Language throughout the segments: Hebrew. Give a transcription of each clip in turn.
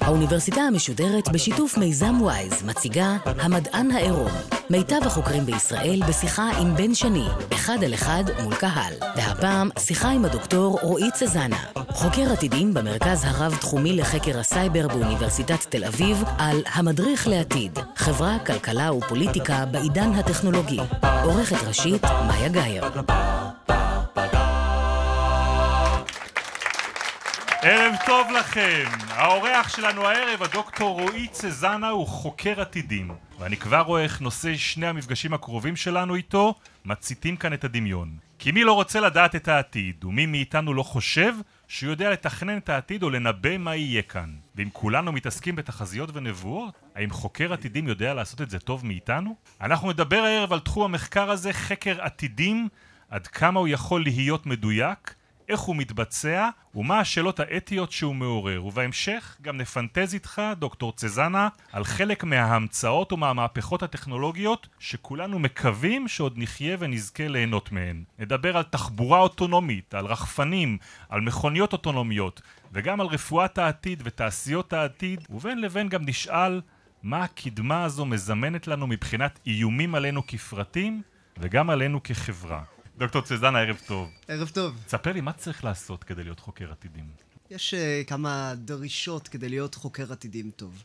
האוניברסיטה המשודרת בשיתוף מיזם וויז מציגה המדען העירום. מיטב החוקרים בישראל בשיחה עם בן שני, אחד על אחד מול קהל. והפעם שיחה עם הדוקטור רועי צזנה, חוקר עתידים במרכז הרב-תחומי לחקר הסייבר באוניברסיטת תל אביב על המדריך לעתיד, חברה, כלכלה ופוליטיקה בעידן הטכנולוגי. עורכת ראשית, מאיה גאייר. ערב טוב לכם! האורח שלנו הערב, הדוקטור רועי צזנה, הוא חוקר עתידים. ואני כבר רואה איך נושא שני המפגשים הקרובים שלנו איתו מציתים כאן את הדמיון. כי מי לא רוצה לדעת את העתיד, ומי מאיתנו לא חושב שהוא יודע לתכנן את העתיד או לנבא מה יהיה כאן. ואם כולנו מתעסקים בתחזיות ונבואות, האם חוקר עתידים יודע לעשות את זה טוב מאיתנו? אנחנו נדבר הערב על תחום המחקר הזה, חקר עתידים, עד כמה הוא יכול להיות מדויק, איך הוא מתבצע ומה השאלות האתיות שהוא מעורר. ובהמשך גם נפנטז איתך דוקטור צזנה על חלק מההמצאות ומהמהפכות הטכנולוגיות שכולנו מקווים שעוד נחיה ונזכה ליהנות מהן. נדבר על תחבורה אוטונומית, על רחפנים, על מכוניות אוטונומיות וגם על רפואת העתיד ותעשיות העתיד ובין לבין גם נשאל מה הקדמה הזו מזמנת לנו מבחינת איומים עלינו כפרטים וגם עלינו כחברה דוקטור צזנה, ערב טוב. ערב טוב. תספר לי, מה צריך לעשות כדי להיות חוקר עתידים? יש uh, כמה דרישות כדי להיות חוקר עתידים טוב.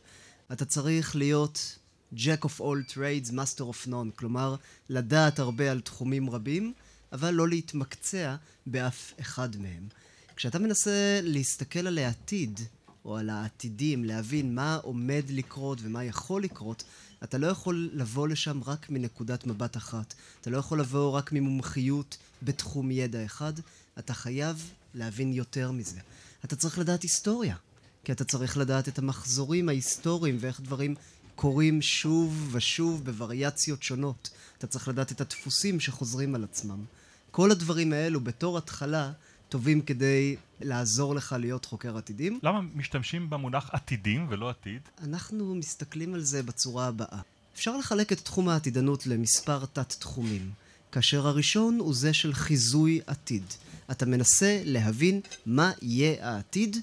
אתה צריך להיות Jack of all trades, Master of none, כלומר, לדעת הרבה על תחומים רבים, אבל לא להתמקצע באף אחד מהם. כשאתה מנסה להסתכל על העתיד, או על העתידים, להבין מה עומד לקרות ומה יכול לקרות, אתה לא יכול לבוא לשם רק מנקודת מבט אחת. אתה לא יכול לבוא רק ממומחיות בתחום ידע אחד. אתה חייב להבין יותר מזה. אתה צריך לדעת היסטוריה, כי אתה צריך לדעת את המחזורים ההיסטוריים ואיך דברים קורים שוב ושוב בווריאציות שונות. אתה צריך לדעת את הדפוסים שחוזרים על עצמם. כל הדברים האלו בתור התחלה טובים כדי לעזור לך להיות חוקר עתידים. למה משתמשים במונח עתידים ולא עתיד? אנחנו מסתכלים על זה בצורה הבאה. אפשר לחלק את תחום העתידנות למספר תת-תחומים, כאשר הראשון הוא זה של חיזוי עתיד. אתה מנסה להבין מה יהיה העתיד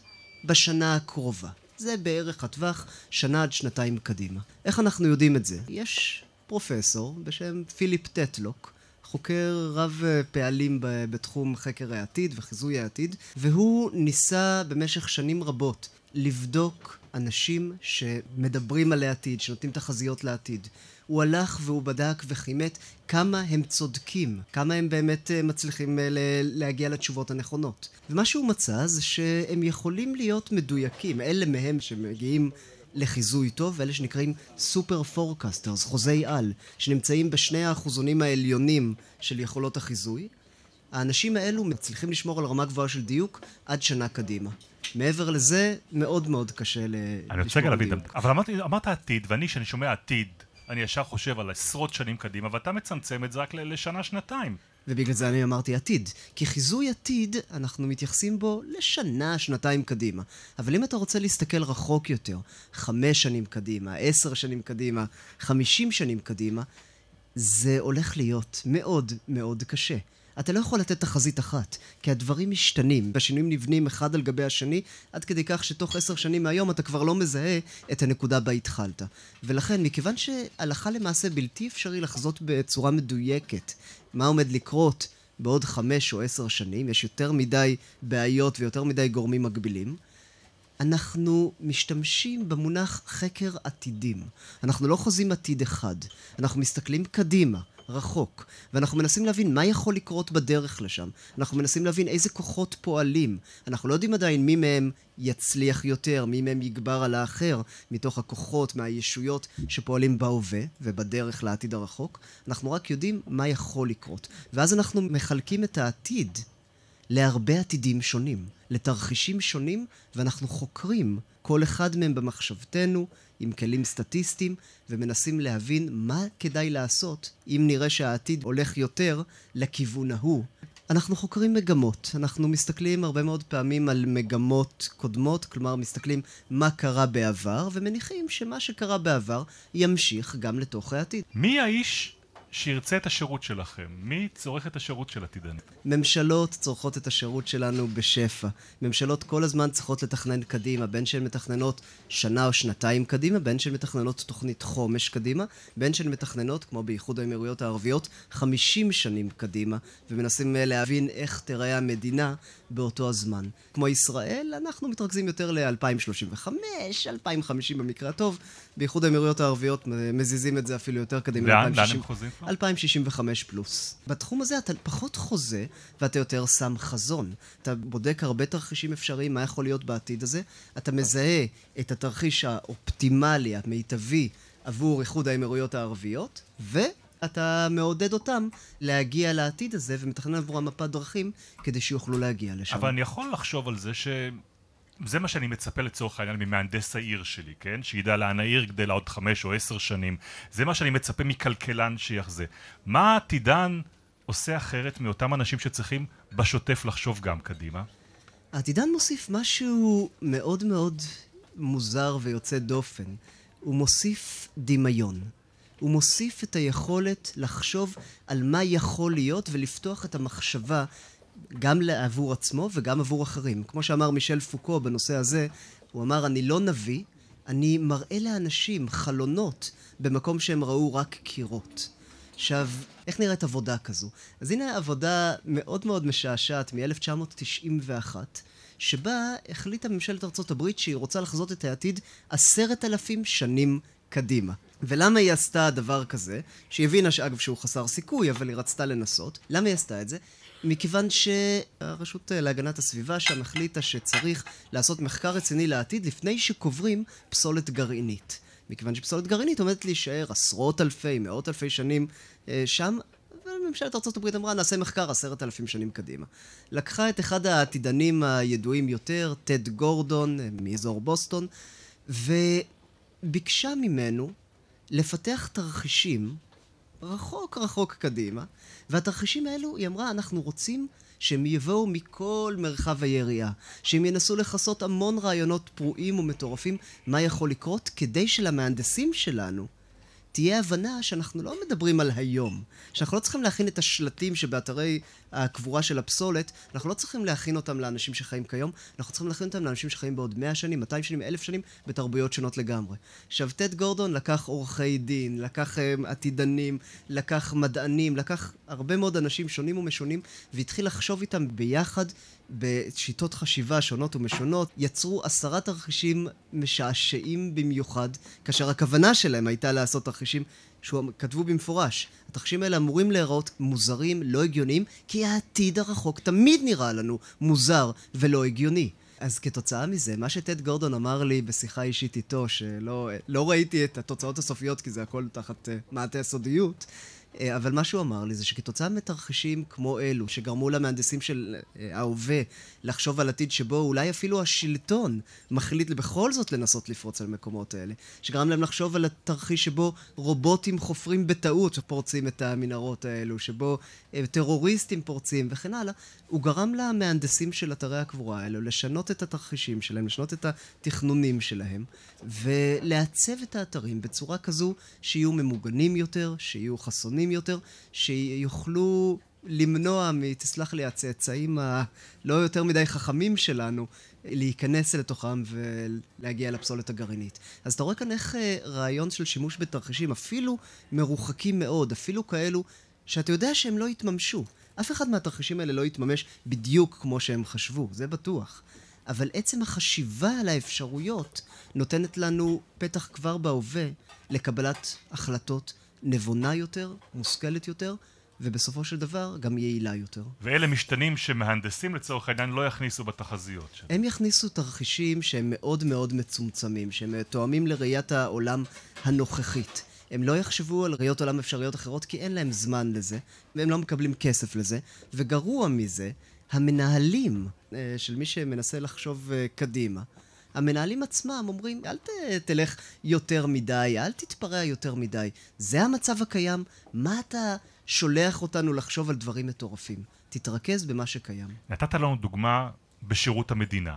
בשנה הקרובה. זה בערך הטווח שנה עד שנתיים קדימה. איך אנחנו יודעים את זה? יש פרופסור בשם פיליפ טטלוק, חוקר רב פעלים בתחום חקר העתיד וחיזוי העתיד, והוא ניסה במשך שנים רבות לבדוק אנשים שמדברים על העתיד, שנותנים תחזיות לעתיד. הוא הלך והוא בדק וכימת כמה הם צודקים, כמה הם באמת אה, מצליחים אה, להגיע לתשובות הנכונות. ומה שהוא מצא זה שהם יכולים להיות מדויקים, אלה מהם שמגיעים לחיזוי טוב, ואלה שנקראים סופר פורקסטרס, חוזי על, שנמצאים בשני האחוזונים העליונים של יכולות החיזוי. האנשים האלו מצליחים לשמור על רמה גבוהה של דיוק עד שנה קדימה. מעבר לזה, מאוד מאוד קשה דיוק. אני רוצה רגע להבין, אבל אמרת, אמרת עתיד, ואני, כשאני שומע עתיד, אני ישר חושב על עשרות שנים קדימה, ואתה מצמצם את זה רק לשנה-שנתיים. ובגלל זה אני אמרתי עתיד. כי חיזוי עתיד, אנחנו מתייחסים בו לשנה, שנתיים קדימה. אבל אם אתה רוצה להסתכל רחוק יותר, חמש שנים קדימה, עשר שנים קדימה, חמישים שנים קדימה, זה הולך להיות מאוד מאוד קשה. אתה לא יכול לתת תחזית אחת, כי הדברים משתנים, והשינויים נבנים אחד על גבי השני, עד כדי כך שתוך עשר שנים מהיום אתה כבר לא מזהה את הנקודה בה התחלת. ולכן, מכיוון שהלכה למעשה בלתי אפשרי לחזות בצורה מדויקת מה עומד לקרות בעוד חמש או עשר שנים, יש יותר מדי בעיות ויותר מדי גורמים מגבילים, אנחנו משתמשים במונח חקר עתידים. אנחנו לא חוזים עתיד אחד, אנחנו מסתכלים קדימה. רחוק, ואנחנו מנסים להבין מה יכול לקרות בדרך לשם. אנחנו מנסים להבין איזה כוחות פועלים. אנחנו לא יודעים עדיין מי מהם יצליח יותר, מי מהם יגבר על האחר, מתוך הכוחות, מהישויות שפועלים בהווה ובדרך לעתיד הרחוק. אנחנו רק יודעים מה יכול לקרות. ואז אנחנו מחלקים את העתיד להרבה עתידים שונים, לתרחישים שונים, ואנחנו חוקרים כל אחד מהם במחשבתנו, עם כלים סטטיסטיים, ומנסים להבין מה כדאי לעשות אם נראה שהעתיד הולך יותר לכיוון ההוא. אנחנו חוקרים מגמות, אנחנו מסתכלים הרבה מאוד פעמים על מגמות קודמות, כלומר מסתכלים מה קרה בעבר, ומניחים שמה שקרה בעבר ימשיך גם לתוך העתיד. מי האיש שירצה את השירות שלכם? מי צורך את השירות של עתידנית? ממשלות צורכות את השירות שלנו בשפע. ממשלות כל הזמן צריכות לתכנן קדימה, בין שהן מתכננות שנה או שנתיים קדימה, בין שהן מתכננות תוכנית חומש קדימה, בין שהן מתכננות, כמו באיחוד האמירויות הערביות, 50 שנים קדימה, ומנסים אה, להבין איך תראה המדינה באותו הזמן. כמו ישראל, אנחנו מתרכזים יותר ל-2035, 2050 במקרה הטוב. באיחוד האמירויות הערביות מזיזים את זה אפילו יותר קדימה. לאן? לאן הם חוזים כבר? 2065 פלוס. בתחום הזה אתה פחות חוזה, ואתה יותר שם חזון. אתה בודק הרבה תרחישים אפשריים, מה יכול להיות בעתיד הזה. אתה מזהה את התרחיש האופטימלי, המיטבי, עבור איחוד האמירויות הערביות, ו... אתה מעודד אותם להגיע לעתיד הזה ומתכנן עבורם מפת דרכים כדי שיוכלו להגיע לשם. אבל אני יכול לחשוב על זה ש... זה מה שאני מצפה לצורך העניין ממהנדס העיר שלי, כן? שידע לאן העיר גדלה עוד חמש או עשר שנים. זה מה שאני מצפה מכלכלן שיחזה. מה עתידן עושה אחרת מאותם אנשים שצריכים בשוטף לחשוב גם קדימה? העתידן מוסיף משהו מאוד מאוד מוזר ויוצא דופן. הוא מוסיף דמיון. הוא מוסיף את היכולת לחשוב על מה יכול להיות ולפתוח את המחשבה גם עבור עצמו וגם עבור אחרים. כמו שאמר מישל פוקו בנושא הזה, הוא אמר, אני לא נביא, אני מראה לאנשים חלונות במקום שהם ראו רק קירות. עכשיו, איך נראית עבודה כזו? אז הנה עבודה מאוד מאוד משעשעת מ-1991, שבה החליטה ממשלת ארצות הברית שהיא רוצה לחזות את העתיד עשרת אלפים שנים קדימה. ולמה היא עשתה דבר כזה? שהיא הבינה שאגב שהוא חסר סיכוי, אבל היא רצתה לנסות. למה היא עשתה את זה? מכיוון שהרשות להגנת הסביבה שם החליטה שצריך לעשות מחקר רציני לעתיד לפני שקוברים פסולת גרעינית. מכיוון שפסולת גרעינית עומדת להישאר עשרות אלפי, מאות אלפי שנים אה, שם, וממשלת ארה"ב אמרה נעשה מחקר עשרת אלפים שנים קדימה. לקחה את אחד העתידנים הידועים יותר, טד גורדון, אה, מאזור בוסטון, וביקשה ממנו לפתח תרחישים רחוק רחוק קדימה, והתרחישים האלו, היא אמרה, אנחנו רוצים שהם יבואו מכל מרחב היריעה, שהם ינסו לכסות המון רעיונות פרועים ומטורפים מה יכול לקרות, כדי שלמהנדסים שלנו תהיה הבנה שאנחנו לא מדברים על היום, שאנחנו לא צריכים להכין את השלטים שבאתרי הקבורה של הפסולת, אנחנו לא צריכים להכין אותם לאנשים שחיים כיום, אנחנו צריכים להכין אותם לאנשים שחיים בעוד 100 שנים, 200 שנים, 1,000 שנים, בתרבויות שונות לגמרי. עכשיו, טד גורדון לקח עורכי דין, לקח um, עתידנים, לקח מדענים, לקח הרבה מאוד אנשים שונים ומשונים, והתחיל לחשוב איתם ביחד בשיטות חשיבה שונות ומשונות, יצרו עשרה תרחישים משעשעים במיוחד, כאשר הכוונה שלהם הייתה לעשות תרחישים שכתבו במפורש. התרחישים האלה אמורים להיראות מוזרים, לא הגיוניים, כי העתיד הרחוק תמיד נראה לנו מוזר ולא הגיוני. אז כתוצאה מזה, מה שטד גורדון אמר לי בשיחה אישית איתו, שלא לא ראיתי את התוצאות הסופיות כי זה הכל תחת uh, מעטה הסודיות, אבל מה שהוא אמר לי זה שכתוצאה מתרחישים כמו אלו, שגרמו למהנדסים של אה, ההווה לחשוב על עתיד שבו אולי אפילו השלטון מחליט בכל זאת לנסות לפרוץ על המקומות האלה, שגרם להם לחשוב על התרחיש שבו רובוטים חופרים בטעות פורצים את המנהרות האלו, שבו אה, טרוריסטים פורצים וכן הלאה, הוא גרם למהנדסים של אתרי הקבורה האלו לשנות את התרחישים שלהם, לשנות את התכנונים שלהם, ולעצב את האתרים בצורה כזו שיהיו ממוגנים יותר, שיהיו חסונים יותר, שיוכלו למנוע מתסלח לי, הצאצאים הלא יותר מדי חכמים שלנו, להיכנס לתוכם ולהגיע לפסולת הגרעינית. אז אתה רואה כאן איך אה, רעיון של שימוש בתרחישים, אפילו מרוחקים מאוד, אפילו כאלו שאתה יודע שהם לא יתממשו. אף אחד מהתרחישים האלה לא יתממש בדיוק כמו שהם חשבו, זה בטוח. אבל עצם החשיבה על האפשרויות נותנת לנו פתח כבר בהווה לקבלת החלטות נבונה יותר, מושכלת יותר, ובסופו של דבר גם יעילה יותר. ואלה משתנים שמהנדסים לצורך העניין לא יכניסו בתחזיות שלהם. הם יכניסו תרחישים שהם מאוד מאוד מצומצמים, שהם תואמים לראיית העולם הנוכחית. הם לא יחשבו על ראיות עולם אפשריות אחרות כי אין להם זמן לזה, והם לא מקבלים כסף לזה, וגרוע מזה, המנהלים אה, של מי שמנסה לחשוב אה, קדימה, המנהלים עצמם אומרים, אל ת, תלך יותר מדי, אל תתפרע יותר מדי. זה המצב הקיים, מה אתה שולח אותנו לחשוב על דברים מטורפים? תתרכז במה שקיים. נתת לנו דוגמה בשירות המדינה.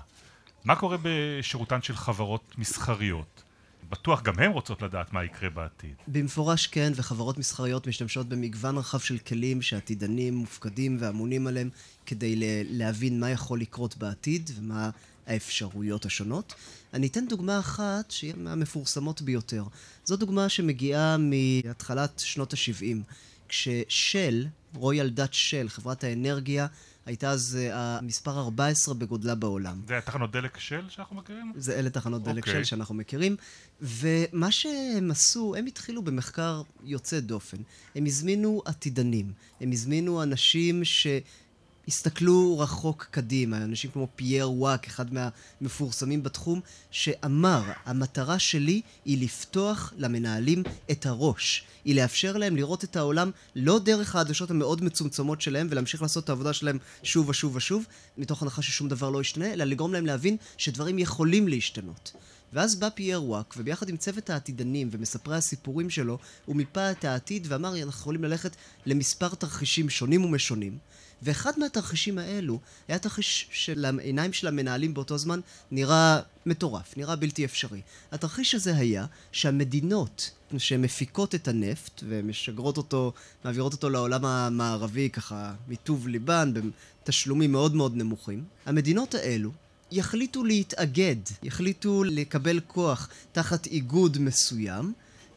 מה קורה בשירותן של חברות מסחריות? בטוח גם הן רוצות לדעת מה יקרה בעתיד. במפורש כן, וחברות מסחריות משתמשות במגוון רחב של כלים שעתידנים מופקדים ואמונים עליהם כדי להבין מה יכול לקרות בעתיד ומה האפשרויות השונות. אני אתן דוגמה אחת שהיא מהמפורסמות ביותר. זו דוגמה שמגיעה מהתחלת שנות ה-70, כששל, רויאל דאט של, חברת האנרגיה, הייתה אז uh, המספר 14 בגודלה בעולם. זה תחנות דלק של שאנחנו מכירים? זה אלה תחנות דלק okay. של אוקיי. שאנחנו מכירים. ומה שהם עשו, הם התחילו במחקר יוצא דופן. הם הזמינו עתידנים, הם הזמינו אנשים ש... הסתכלו רחוק קדימה, אנשים כמו פייר וואק, אחד מהמפורסמים בתחום, שאמר, המטרה שלי היא לפתוח למנהלים את הראש, היא לאפשר להם לראות את העולם לא דרך העדשות המאוד מצומצמות שלהם ולהמשיך לעשות את העבודה שלהם שוב ושוב ושוב, מתוך הנחה ששום דבר לא ישתנה, אלא לגרום להם להבין שדברים יכולים להשתנות. ואז בא פייר וואק, וביחד עם צוות העתידנים ומספרי הסיפורים שלו, הוא מיפה את העתיד ואמר, אנחנו יכולים ללכת למספר תרחישים שונים ומשונים. ואחד מהתרחישים האלו היה תרחיש של העיניים של המנהלים באותו זמן נראה מטורף, נראה בלתי אפשרי. התרחיש הזה היה שהמדינות שמפיקות את הנפט ומשגרות אותו, מעבירות אותו לעולם המערבי ככה מטוב ליבן בתשלומים מאוד מאוד נמוכים, המדינות האלו יחליטו להתאגד, יחליטו לקבל כוח תחת איגוד מסוים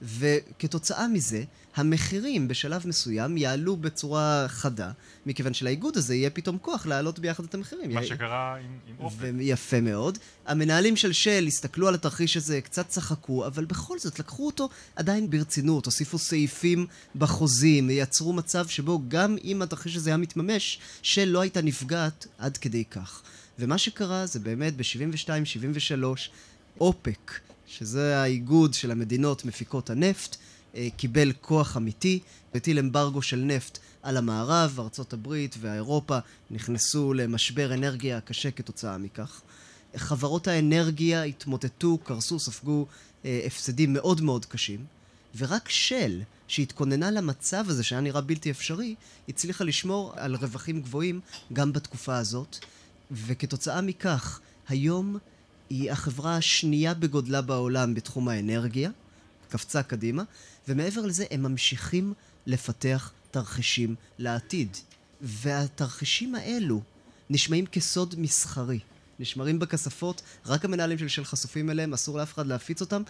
וכתוצאה מזה, המחירים בשלב מסוים יעלו בצורה חדה, מכיוון שלאיגוד הזה יהיה פתאום כוח להעלות ביחד את המחירים. מה שקרה עם, עם אופן. יפה מאוד. המנהלים של של הסתכלו על התרחיש הזה, קצת צחקו, אבל בכל זאת לקחו אותו עדיין ברצינות, הוסיפו סעיפים בחוזים, יצרו מצב שבו גם אם התרחיש הזה היה מתממש, של לא הייתה נפגעת עד כדי כך. ומה שקרה זה באמת ב-72-73, אופק שזה האיגוד של המדינות מפיקות הנפט, אה, קיבל כוח אמיתי, הטיל אמברגו של נפט על המערב, ארצות הברית ואירופה נכנסו למשבר אנרגיה קשה כתוצאה מכך. חברות האנרגיה התמוטטו, קרסו, ספגו אה, הפסדים מאוד מאוד קשים, ורק של, שהתכוננה למצב הזה שהיה נראה בלתי אפשרי, הצליחה לשמור על רווחים גבוהים גם בתקופה הזאת, וכתוצאה מכך, היום היא החברה השנייה בגודלה בעולם בתחום האנרגיה, קפצה קדימה, ומעבר לזה הם ממשיכים לפתח תרחישים לעתיד. והתרחישים האלו נשמעים כסוד מסחרי. נשמרים בכספות, רק המנהלים של של חשופים אליהם, אסור לאף אחד להפיץ אותם,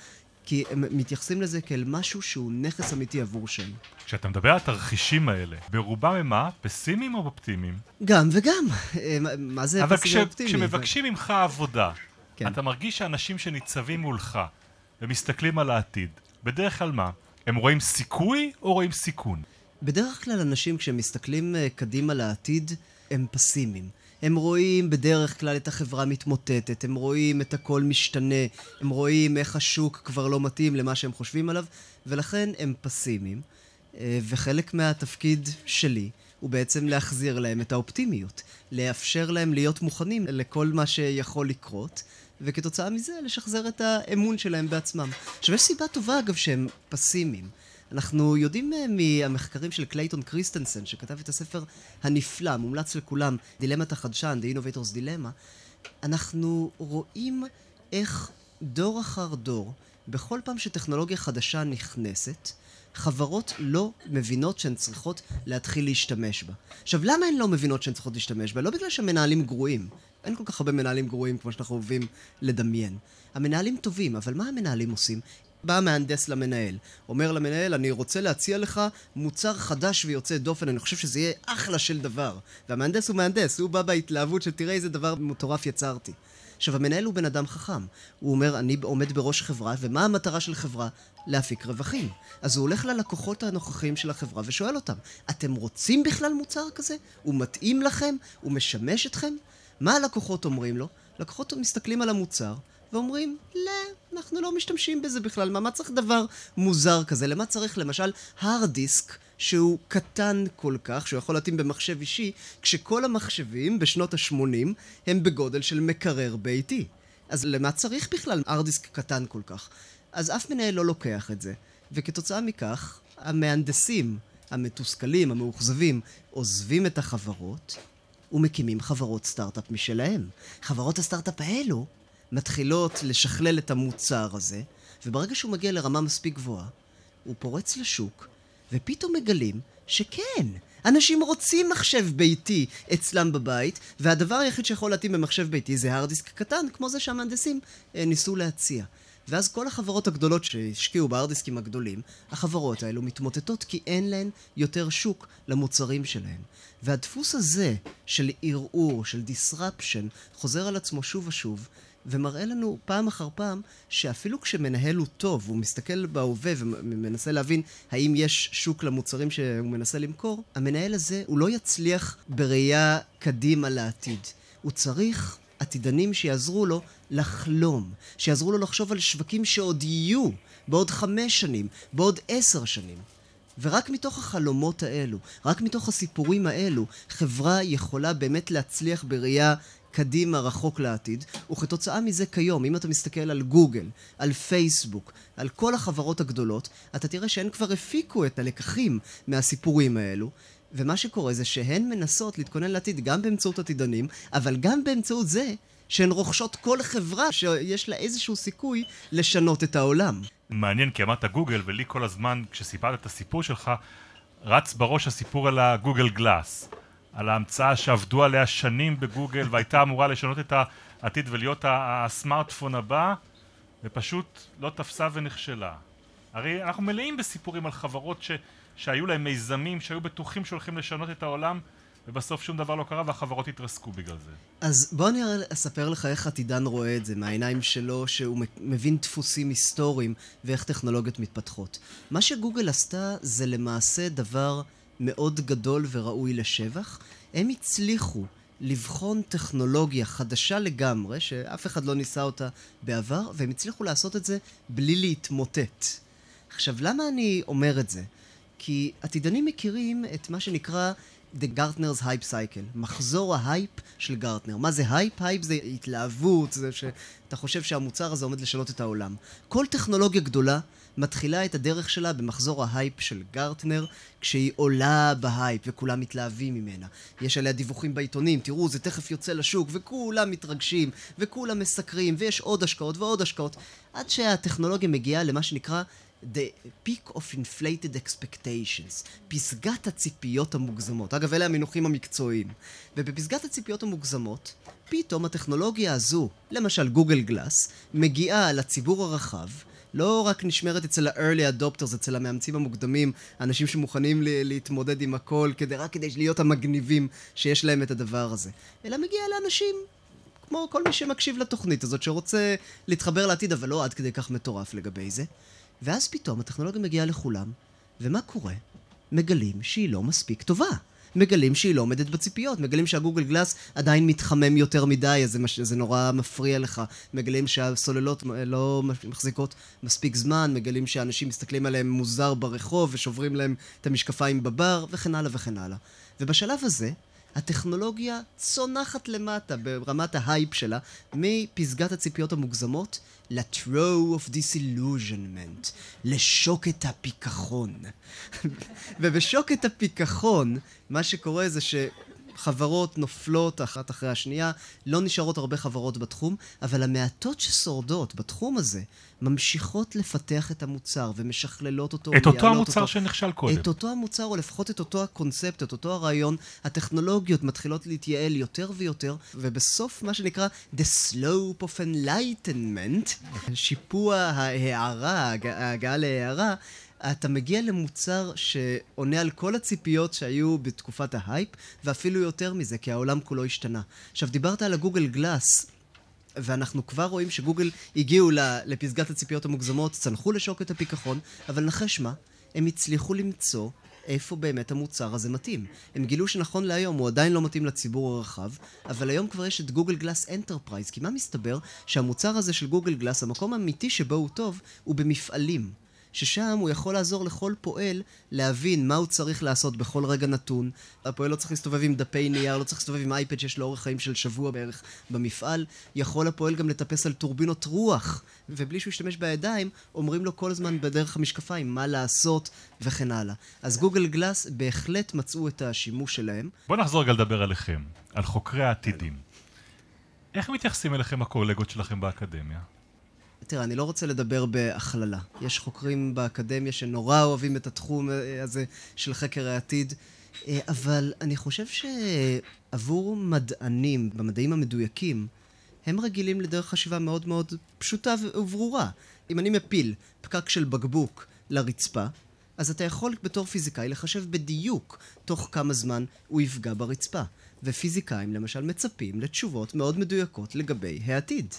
כי הם מתייחסים לזה כאל משהו שהוא נכס אמיתי עבור שם. כשאתה מדבר על התרחישים האלה, ברובם הם מה? פסימיים או אופטימיים? גם וגם. מה זה פסימי אופטימי? אבל כשמבקשים ממך עבודה, כן. אתה מרגיש שאנשים שניצבים מולך ומסתכלים על העתיד, בדרך כלל מה? הם רואים סיכוי או רואים סיכון? בדרך כלל אנשים כשהם מסתכלים אה, קדימה לעתיד, הם פסימיים. הם רואים בדרך כלל את החברה מתמוטטת, הם רואים את הכל משתנה, הם רואים איך השוק כבר לא מתאים למה שהם חושבים עליו, ולכן הם פסימיים. אה, וחלק מהתפקיד שלי הוא בעצם להחזיר להם את האופטימיות, לאפשר להם להיות מוכנים לכל מה שיכול לקרות, וכתוצאה מזה לשחזר את האמון שלהם בעצמם. עכשיו, יש סיבה טובה, אגב, שהם פסימיים. אנחנו יודעים אה, מהמחקרים של קלייטון קריסטנסן, שכתב את הספר הנפלא, מומלץ לכולם, דילמת החדשן, The Innovator's Dilemma, אנחנו רואים איך דור אחר דור, בכל פעם שטכנולוגיה חדשה נכנסת, חברות לא מבינות שהן צריכות להתחיל להשתמש בה. עכשיו, למה הן לא מבינות שהן צריכות להשתמש בה? לא בגלל שהמנהלים גרועים. אין כל כך הרבה מנהלים גרועים כמו שאנחנו אוהבים לדמיין. המנהלים טובים, אבל מה המנהלים עושים? בא המהנדס למנהל, אומר למנהל, אני רוצה להציע לך מוצר חדש ויוצא דופן, אני חושב שזה יהיה אחלה של דבר. והמהנדס הוא מהנדס, הוא בא בהתלהבות של תראה איזה דבר מטורף יצרתי. עכשיו, המנהל הוא בן אדם חכם. הוא אומר, אני עומד בראש חברה, ומה המטרה של חברה? להפיק רווחים. אז הוא הולך ללקוחות הנוכחים של החברה ושואל אותם, אתם רוצים בכלל מוצר כזה? הוא מתאים לכם? הוא משמש אתכם? מה הלקוחות אומרים לו? לקוחות מסתכלים על המוצר ואומרים, לא, אנחנו לא משתמשים בזה בכלל, מה, מה צריך דבר מוזר כזה? למה צריך למשל הרד דיסק שהוא קטן כל כך, שהוא יכול להתאים במחשב אישי, כשכל המחשבים בשנות ה-80 הם בגודל של מקרר ביתי. אז למה צריך בכלל הרד דיסק קטן כל כך? אז אף מנהל לא לוקח את זה, וכתוצאה מכך, המהנדסים המתוסכלים, המאוכזבים, עוזבים את החברות, ומקימים חברות סטארט-אפ משלהם. חברות הסטארט-אפ האלו מתחילות לשכלל את המוצר הזה, וברגע שהוא מגיע לרמה מספיק גבוהה, הוא פורץ לשוק, ופתאום מגלים שכן, אנשים רוצים מחשב ביתי אצלם בבית, והדבר היחיד שיכול להתאים במחשב ביתי זה הארדיסק קטן, כמו זה שהמהנדסים אה, ניסו להציע. ואז כל החברות הגדולות שהשקיעו בארדיסקים הגדולים, החברות האלו מתמוטטות כי אין להן יותר שוק למוצרים שלהן. והדפוס הזה של ערעור, של disruption, חוזר על עצמו שוב ושוב, ומראה לנו פעם אחר פעם שאפילו כשמנהל הוא טוב, הוא מסתכל בהווה ומנסה להבין האם יש שוק למוצרים שהוא מנסה למכור, המנהל הזה הוא לא יצליח בראייה קדימה לעתיד. הוא צריך עתידנים שיעזרו לו לחלום, שיעזרו לו לחשוב על שווקים שעוד יהיו בעוד חמש שנים, בעוד עשר שנים. ורק מתוך החלומות האלו, רק מתוך הסיפורים האלו, חברה יכולה באמת להצליח בראייה קדימה רחוק לעתיד, וכתוצאה מזה כיום, אם אתה מסתכל על גוגל, על פייסבוק, על כל החברות הגדולות, אתה תראה שהן כבר הפיקו את הלקחים מהסיפורים האלו, ומה שקורה זה שהן מנסות להתכונן לעתיד גם באמצעות עתידנים, אבל גם באמצעות זה שהן רוכשות כל חברה שיש לה איזשהו סיכוי לשנות את העולם. מעניין, כי אמרת גוגל, ולי כל הזמן, כשסיפרת את הסיפור שלך, רץ בראש הסיפור על הגוגל גלאס. על ההמצאה שעבדו עליה שנים בגוגל והייתה אמורה לשנות את העתיד ולהיות הסמארטפון הבא ופשוט לא תפסה ונכשלה. הרי אנחנו מלאים בסיפורים על חברות ש, שהיו להם מיזמים שהיו בטוחים שהולכים לשנות את העולם ובסוף שום דבר לא קרה והחברות התרסקו בגלל זה. אז בוא אני אספר לך איך עתידן רואה את זה מהעיניים שלו, שהוא מבין דפוסים היסטוריים ואיך טכנולוגיות מתפתחות. מה שגוגל עשתה זה למעשה דבר מאוד גדול וראוי לשבח. הם הצליחו לבחון טכנולוגיה חדשה לגמרי, שאף אחד לא ניסה אותה בעבר, והם הצליחו לעשות את זה בלי להתמוטט. עכשיו, למה אני אומר את זה? כי עתידנים מכירים את מה שנקרא The Gartner's Hype Cycle, מחזור ההייפ של גרטנר. מה זה הייפ? הייפ זה התלהבות, זה שאתה חושב שהמוצר הזה עומד לשנות את העולם. כל טכנולוגיה גדולה מתחילה את הדרך שלה במחזור ההייפ של גרטנר, כשהיא עולה בהייפ וכולם מתלהבים ממנה. יש עליה דיווחים בעיתונים, תראו, זה תכף יוצא לשוק, וכולם מתרגשים, וכולם מסקרים, ויש עוד השקעות ועוד השקעות, עד שהטכנולוגיה מגיעה למה שנקרא the peak of inflated expectations, פסגת הציפיות המוגזמות. אגב, אלה המינוחים המקצועיים. ובפסגת הציפיות המוגזמות, פתאום הטכנולוגיה הזו, למשל Google Glass, מגיעה לציבור הרחב, לא רק נשמרת אצל ה-early adopters, אצל המאמצים המוקדמים, אנשים שמוכנים להתמודד עם הכל, כדי, רק כדי להיות המגניבים שיש להם את הדבר הזה, אלא מגיע לאנשים כמו כל מי שמקשיב לתוכנית הזאת, שרוצה להתחבר לעתיד, אבל לא עד כדי כך מטורף לגבי זה. ואז פתאום הטכנולוגיה מגיעה לכולם, ומה קורה? מגלים שהיא לא מספיק טובה. מגלים שהיא לא עומדת בציפיות, מגלים שהגוגל גלאס עדיין מתחמם יותר מדי, אז זה, מש... זה נורא מפריע לך. מגלים שהסוללות לא מחזיקות מספיק זמן, מגלים שאנשים מסתכלים עליהם מוזר ברחוב ושוברים להם את המשקפיים בבר, וכן הלאה וכן הלאה. ובשלב הזה, הטכנולוגיה צונחת למטה ברמת ההייפ שלה, מפסגת הציפיות המוגזמות ל-throw of disillusionment, לשוקת הפיכחון. ובשוקת הפיכחון, מה שקורה זה ש... חברות נופלות אחת אחרי השנייה, לא נשארות הרבה חברות בתחום, אבל המעטות ששורדות בתחום הזה ממשיכות לפתח את המוצר ומשכללות אותו. את אותו המוצר אותו, שנכשל קודם. את אותו המוצר, או לפחות את אותו הקונספט, את אותו הרעיון. הטכנולוגיות מתחילות להתייעל יותר ויותר, ובסוף מה שנקרא The Slope of Enlightenment, שיפוע ההערה, ההגעה להערה, אתה מגיע למוצר שעונה על כל הציפיות שהיו בתקופת ההייפ, ואפילו יותר מזה, כי העולם כולו השתנה. עכשיו, דיברת על ה Google Glass, ואנחנו כבר רואים שגוגל הגיעו לפסגת הציפיות המוגזמות, צנחו לשוקת הפיכחון, אבל נחש מה? הם הצליחו למצוא איפה באמת המוצר הזה מתאים. הם גילו שנכון להיום הוא עדיין לא מתאים לציבור הרחב, אבל היום כבר יש את Google Glass Enterprise, כי מה מסתבר? שהמוצר הזה של Google Glass, המקום האמיתי שבו הוא טוב, הוא במפעלים. ששם הוא יכול לעזור לכל פועל להבין מה הוא צריך לעשות בכל רגע נתון. הפועל לא צריך להסתובב עם דפי נייר, לא צריך להסתובב עם אייפד שיש לו אורך חיים של שבוע בערך במפעל. יכול הפועל גם לטפס על טורבינות רוח, ובלי שהוא ישתמש בידיים, אומרים לו כל הזמן בדרך המשקפיים מה לעשות וכן הלאה. אז גוגל גלאס בהחלט מצאו את השימוש שלהם. בואו נחזור רגע לדבר עליכם, על חוקרי העתידים. איך מתייחסים אליכם הקולגות שלכם באקדמיה? תראה, אני לא רוצה לדבר בהכללה. יש חוקרים באקדמיה שנורא אוהבים את התחום אה, הזה של חקר העתיד, אה, אבל אני חושב שעבור מדענים, במדעים המדויקים, הם רגילים לדרך חשיבה מאוד מאוד פשוטה וברורה. אם אני מפיל פקק של בקבוק לרצפה, אז אתה יכול בתור פיזיקאי לחשב בדיוק תוך כמה זמן הוא יפגע ברצפה. ופיזיקאים למשל מצפים לתשובות מאוד מדויקות לגבי העתיד.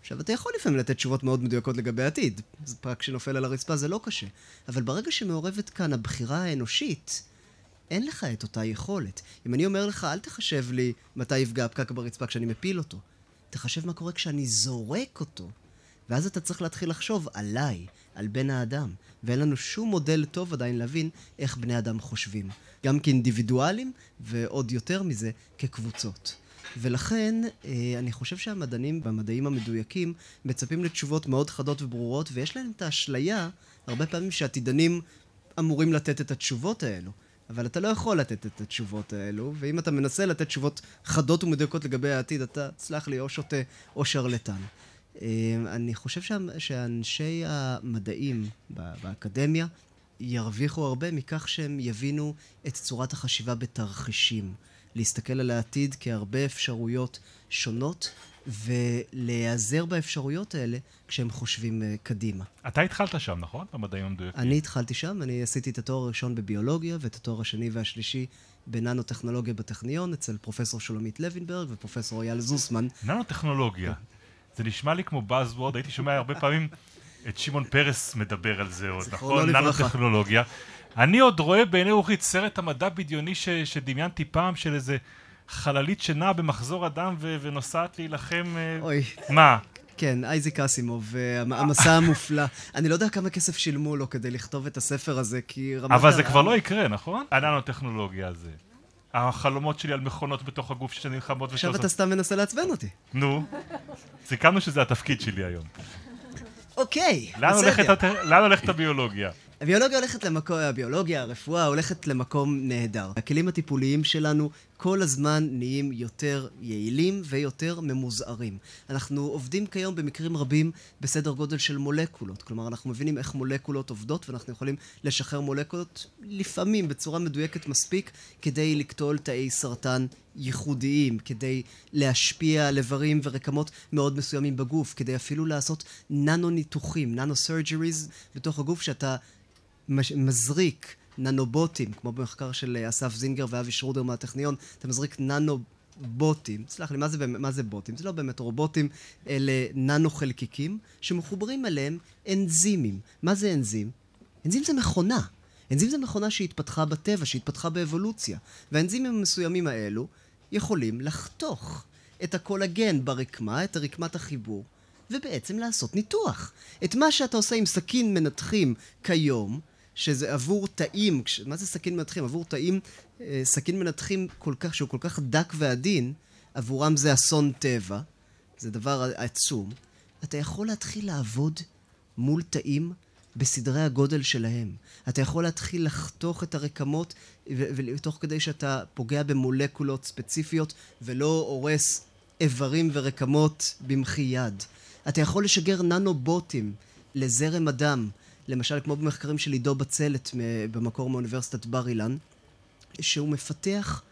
עכשיו, אתה יכול לפעמים לתת תשובות מאוד מדויקות לגבי העתיד. פרק שנופל על הרצפה זה לא קשה. אבל ברגע שמעורבת כאן הבחירה האנושית, אין לך את אותה יכולת. אם אני אומר לך, אל תחשב לי מתי יפגע הפקק ברצפה כשאני מפיל אותו. תחשב מה קורה כשאני זורק אותו. ואז אתה צריך להתחיל לחשוב עליי, על בן האדם. ואין לנו שום מודל טוב עדיין להבין איך בני אדם חושבים. גם כאינדיבידואלים, ועוד יותר מזה, כקבוצות. ולכן, אה, אני חושב שהמדענים במדעים המדויקים מצפים לתשובות מאוד חדות וברורות, ויש להם את האשליה, הרבה פעמים שעתידנים אמורים לתת את התשובות האלו. אבל אתה לא יכול לתת את התשובות האלו, ואם אתה מנסה לתת תשובות חדות ומדויקות לגבי העתיד, אתה, סלח לי, או שוטה או שרלטן. אה, אני חושב שאנשי המדעים באקדמיה ירוויחו הרבה מכך שהם יבינו את צורת החשיבה בתרחישים. להסתכל על העתיד כהרבה אפשרויות שונות, ולהיעזר באפשרויות האלה כשהם חושבים uh, קדימה. אתה התחלת שם, נכון? במדעים המדויקים. אני התחלתי שם, אני עשיתי את התואר הראשון בביולוגיה, ואת התואר השני והשלישי בננו-טכנולוגיה בטכניון, אצל פרופסור שולמית לוינברג ופרופסור אייל זוסמן. ננו-טכנולוגיה. זה נשמע לי כמו Buzzword, הייתי שומע הרבה פעמים את שמעון פרס מדבר על זה עוד, נכון? ננו-טכנולוגיה. אני עוד רואה בעיני רוחי את סרט המדע בדיוני ש, שדמיינתי פעם של איזה חללית שנעה במחזור אדם ו, ונוסעת להילחם... אה, אוי. מה? כן, אייזיק אסימוב, המסע המופלא. אני לא יודע כמה כסף שילמו לו כדי לכתוב את הספר הזה, כי רמת... אבל זה כבר לא יקרה, נכון? הננו-טכנולוגיה הזה. החלומות שלי על מכונות בתוך הגוף שנלחמות עכשיו אתה סתם מנסה לעצבן אותי. נו, סיכמנו שזה התפקיד שלי היום. אוקיי, בסדר. לאן הולכת הביולוגיה? הביולוגיה הולכת למקום, הביולוגיה, הרפואה הולכת למקום נהדר. הכלים הטיפוליים שלנו כל הזמן נהיים יותר יעילים ויותר ממוזערים. אנחנו עובדים כיום במקרים רבים בסדר גודל של מולקולות. כלומר, אנחנו מבינים איך מולקולות עובדות ואנחנו יכולים לשחרר מולקולות לפעמים בצורה מדויקת מספיק כדי לקטול תאי סרטן ייחודיים, כדי להשפיע על איברים ורקמות מאוד מסוימים בגוף, כדי אפילו לעשות ננו ניתוחים, ננו סרג'ריז בתוך הגוף שאתה מזריק ננובוטים, כמו במחקר של אה, אסף זינגר ואבי שרודר מהטכניון, אתה מזריק ננובוטים, סלח לי, מה זה, מה זה בוטים? זה לא באמת רובוטים, אלה ננו חלקיקים, שמחוברים אליהם אנזימים. מה זה אנזים? אנזים זה מכונה. אנזים זה מכונה שהתפתחה בטבע, שהתפתחה באבולוציה. והאנזימים המסוימים האלו יכולים לחתוך את הקולגן ברקמה, את רקמת החיבור, ובעצם לעשות ניתוח. את מה שאתה עושה עם סכין מנתחים כיום, שזה עבור תאים, מה זה סכין מנתחים? עבור תאים, אה, סכין מנתחים כל כך, שהוא כל כך דק ועדין, עבורם זה אסון טבע, זה דבר עצום. אתה יכול להתחיל לעבוד מול תאים בסדרי הגודל שלהם. אתה יכול להתחיל לחתוך את הרקמות, ותוך כדי שאתה פוגע במולקולות ספציפיות ולא הורס איברים ורקמות במחי יד. אתה יכול לשגר ננו-בוטים לזרם הדם, למשל כמו במחקרים של עידו בצלת במקור מאוניברסיטת בר אילן, שהוא מפתח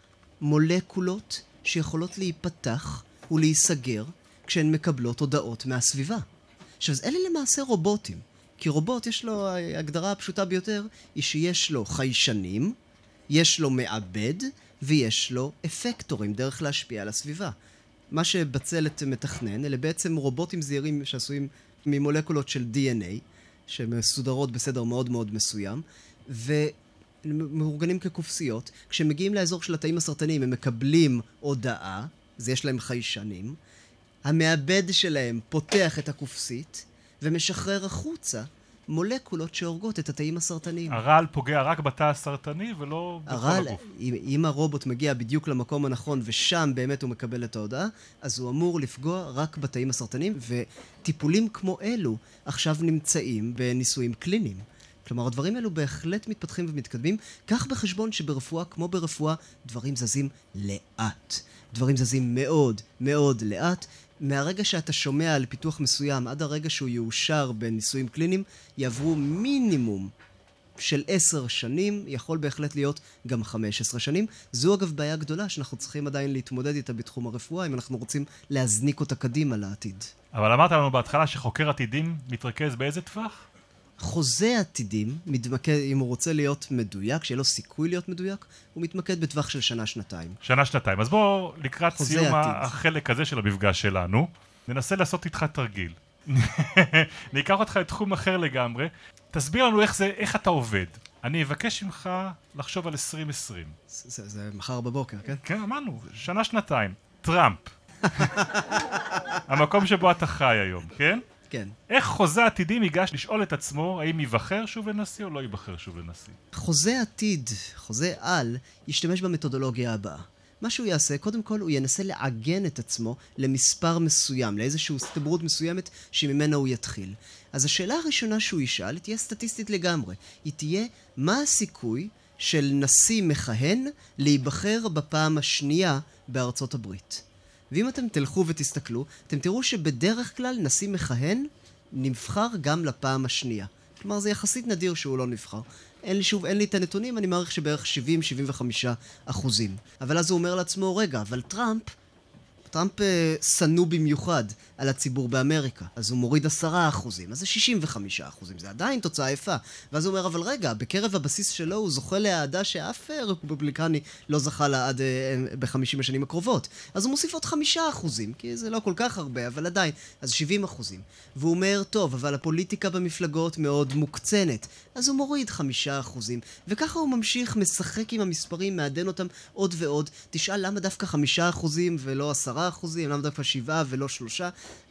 מולקולות שיכולות להיפתח ולהיסגר כשהן מקבלות הודעות מהסביבה. עכשיו, אלה למעשה רובוטים. כי רובוט, יש לו, ההגדרה הפשוטה ביותר, היא שיש לו חיישנים, יש לו מעבד, ויש לו אפקטורים, דרך להשפיע על הסביבה. מה שבצלת מתכנן, אלה בעצם רובוטים זעירים שעשויים ממולקולות של DNA, שמסודרות בסדר מאוד מאוד מסוים, ומאורגנים כקופסיות. כשמגיעים לאזור של התאים הסרטניים הם מקבלים הודעה, אז יש להם חיישנים, המעבד שלהם פותח את הקופסית ומשחרר החוצה מולקולות שהורגות את התאים הסרטניים. הרעל פוגע רק בתא הסרטני ולא בכל הרעל, הגוף. אם, אם הרובוט מגיע בדיוק למקום הנכון ושם באמת הוא מקבל את ההודעה, אז הוא אמור לפגוע רק בתאים הסרטניים, וטיפולים כמו אלו עכשיו נמצאים בניסויים קליניים. כלומר, הדברים האלו בהחלט מתפתחים ומתקדמים. קח בחשבון שברפואה, כמו ברפואה, דברים זזים לאט. דברים זזים מאוד מאוד לאט, מהרגע שאתה שומע על פיתוח מסוים עד הרגע שהוא יאושר בניסויים קליניים, יעברו מינימום של עשר שנים, יכול בהחלט להיות גם חמש עשרה שנים. זו אגב בעיה גדולה שאנחנו צריכים עדיין להתמודד איתה בתחום הרפואה, אם אנחנו רוצים להזניק אותה קדימה לעתיד. אבל אמרת לנו בהתחלה שחוקר עתידים מתרכז באיזה טווח? חוזה עתידים, מתמקד, אם הוא רוצה להיות מדויק, שיהיה לו סיכוי להיות מדויק, הוא מתמקד בטווח של שנה-שנתיים. שנה-שנתיים. אז בואו, לקראת סיום עתיד. החלק הזה של המפגש שלנו, ננסה לעשות איתך תרגיל. אני אקח אותך לתחום אחר לגמרי. תסביר לנו איך, זה, איך אתה עובד. אני אבקש ממך לחשוב על 2020. זה, זה, זה מחר בבוקר, כן? כן, אמרנו, שנה-שנתיים. טראמפ. המקום שבו אתה חי היום, כן? כן. איך חוזה עתידים ייגש לשאול את עצמו האם ייבחר שוב לנשיא או לא ייבחר שוב לנשיא? חוזה עתיד, חוזה על, ישתמש במתודולוגיה הבאה. מה שהוא יעשה, קודם כל הוא ינסה לעגן את עצמו למספר מסוים, לאיזושהי הסתברות מסוימת שממנה הוא יתחיל. אז השאלה הראשונה שהוא ישאל תהיה סטטיסטית לגמרי. היא תהיה, מה הסיכוי של נשיא מכהן להיבחר בפעם השנייה בארצות הברית? ואם אתם תלכו ותסתכלו, אתם תראו שבדרך כלל נשיא מכהן נבחר גם לפעם השנייה. כלומר, זה יחסית נדיר שהוא לא נבחר. אין לי שוב, אין לי את הנתונים, אני מעריך שבערך 70-75 אחוזים. אבל אז הוא אומר לעצמו, רגע, אבל טראמפ, טראמפ אה, שנוא במיוחד על הציבור באמריקה, אז הוא מוריד 10 אחוזים, אז זה 65 אחוזים, זה עדיין תוצאה יפה. ואז הוא אומר, אבל רגע, בקרב הבסיס שלו הוא זוכה לאהדה שאף אה, רפובליקני לא זכה לה עד אה, בחמישים השנים הקרובות. אז הוא מוסיף עוד 5 אחוזים, כי זה לא כל כך הרבה, אבל עדיין, אז 70 אחוזים. והוא אומר, טוב, אבל הפוליטיקה במפלגות מאוד מוקצנת, אז הוא מוריד 5 אחוזים. וככה הוא ממשיך, משחק עם המספרים, מעדן אותם עוד ועוד. תשאל למה דווקא 5 אחוזים ולא 10 אחוזים, למה דווקא 7 ולא 3?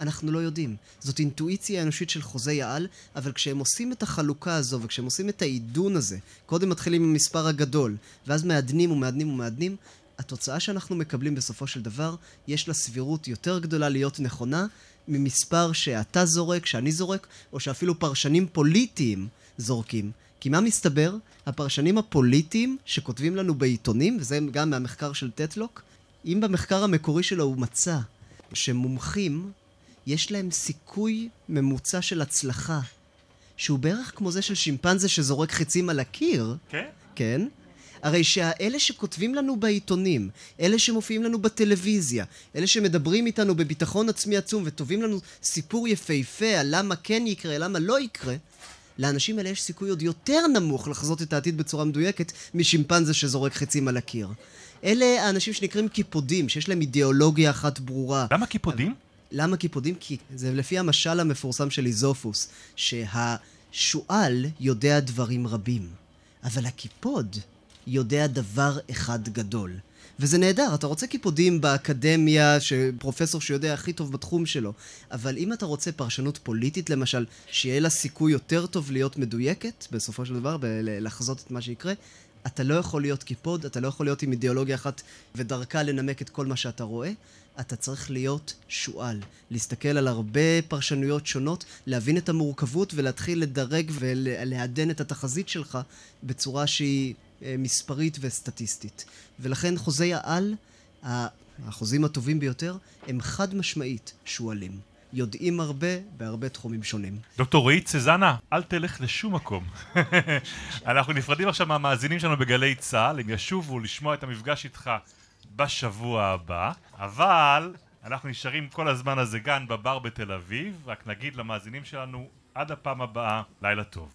אנחנו לא יודעים. זאת אינטואיציה אנושית של חוזי העל, אבל כשהם עושים את החלוקה הזו וכשהם עושים את העידון הזה, קודם מתחילים עם המספר הגדול, ואז מעדנים ומעדנים ומעדנים, התוצאה שאנחנו מקבלים בסופו של דבר, יש לה סבירות יותר גדולה להיות נכונה ממספר שאתה זורק, שאני זורק, או שאפילו פרשנים פוליטיים זורקים. כי מה מסתבר? הפרשנים הפוליטיים שכותבים לנו בעיתונים, וזה גם מהמחקר של טטלוק, אם במחקר המקורי שלו הוא מצא שמומחים יש להם סיכוי ממוצע של הצלחה, שהוא בערך כמו זה של שימפנזה שזורק חצים על הקיר, כן? כן? הרי שאלה שכותבים לנו בעיתונים, אלה שמופיעים לנו בטלוויזיה, אלה שמדברים איתנו בביטחון עצמי עצום וטווים לנו סיפור יפהפה על למה כן יקרה, למה לא יקרה, לאנשים האלה יש סיכוי עוד יותר נמוך לחזות את העתיד בצורה מדויקת משימפנזה שזורק חצים על הקיר. אלה האנשים שנקראים קיפודים, שיש להם אידיאולוגיה אחת ברורה. למה קיפודים? למה קיפודים? כי זה לפי המשל המפורסם של איזופוס, שהשועל יודע דברים רבים, אבל הקיפוד יודע דבר אחד גדול. וזה נהדר, אתה רוצה קיפודים באקדמיה, פרופסור שיודע הכי טוב בתחום שלו, אבל אם אתה רוצה פרשנות פוליטית למשל, שיהיה לה סיכוי יותר טוב להיות מדויקת, בסופו של דבר, לחזות את מה שיקרה, אתה לא יכול להיות קיפוד, אתה לא יכול להיות עם אידיאולוגיה אחת ודרכה לנמק את כל מה שאתה רואה. אתה צריך להיות שועל, להסתכל על הרבה פרשנויות שונות, להבין את המורכבות ולהתחיל לדרג ולעדן את התחזית שלך בצורה שהיא אה, מספרית וסטטיסטית. ולכן חוזי העל, החוזים הטובים ביותר, הם חד משמעית שועלים. יודעים הרבה בהרבה תחומים שונים. דוקטור רועי צזנה, אל תלך לשום מקום. אנחנו נפרדים עכשיו מהמאזינים שלנו בגלי צה"ל, הם ישובו לשמוע את המפגש איתך בשבוע הבא, אבל אנחנו נשארים כל הזמן הזה כאן בבר בתל אביב, רק נגיד למאזינים שלנו עד הפעם הבאה, לילה טוב.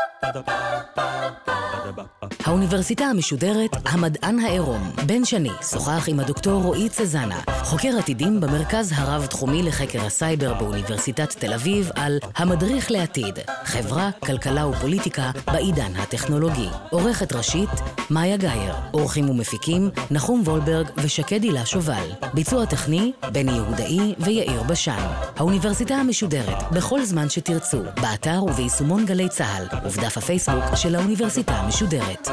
האוניברסיטה המשודרת, המדען העירום, בן שני, שוחח עם הדוקטור רועי צזנה, חוקר עתידים במרכז הרב-תחומי לחקר הסייבר באוניברסיטת תל אביב, על המדריך לעתיד, חברה, כלכלה ופוליטיקה בעידן הטכנולוגי. עורכת ראשית, מאיה גאייר. עורכים ומפיקים, נחום וולברג ושקד הילה שובל. ביצוע טכני, בני יהודאי ויאיר בשן. האוניברסיטה המשודרת, בכל זמן שתרצו, באתר וביישומון גלי צה"ל, ובדף הפייסבוק של האוניברסיטה המשודרת.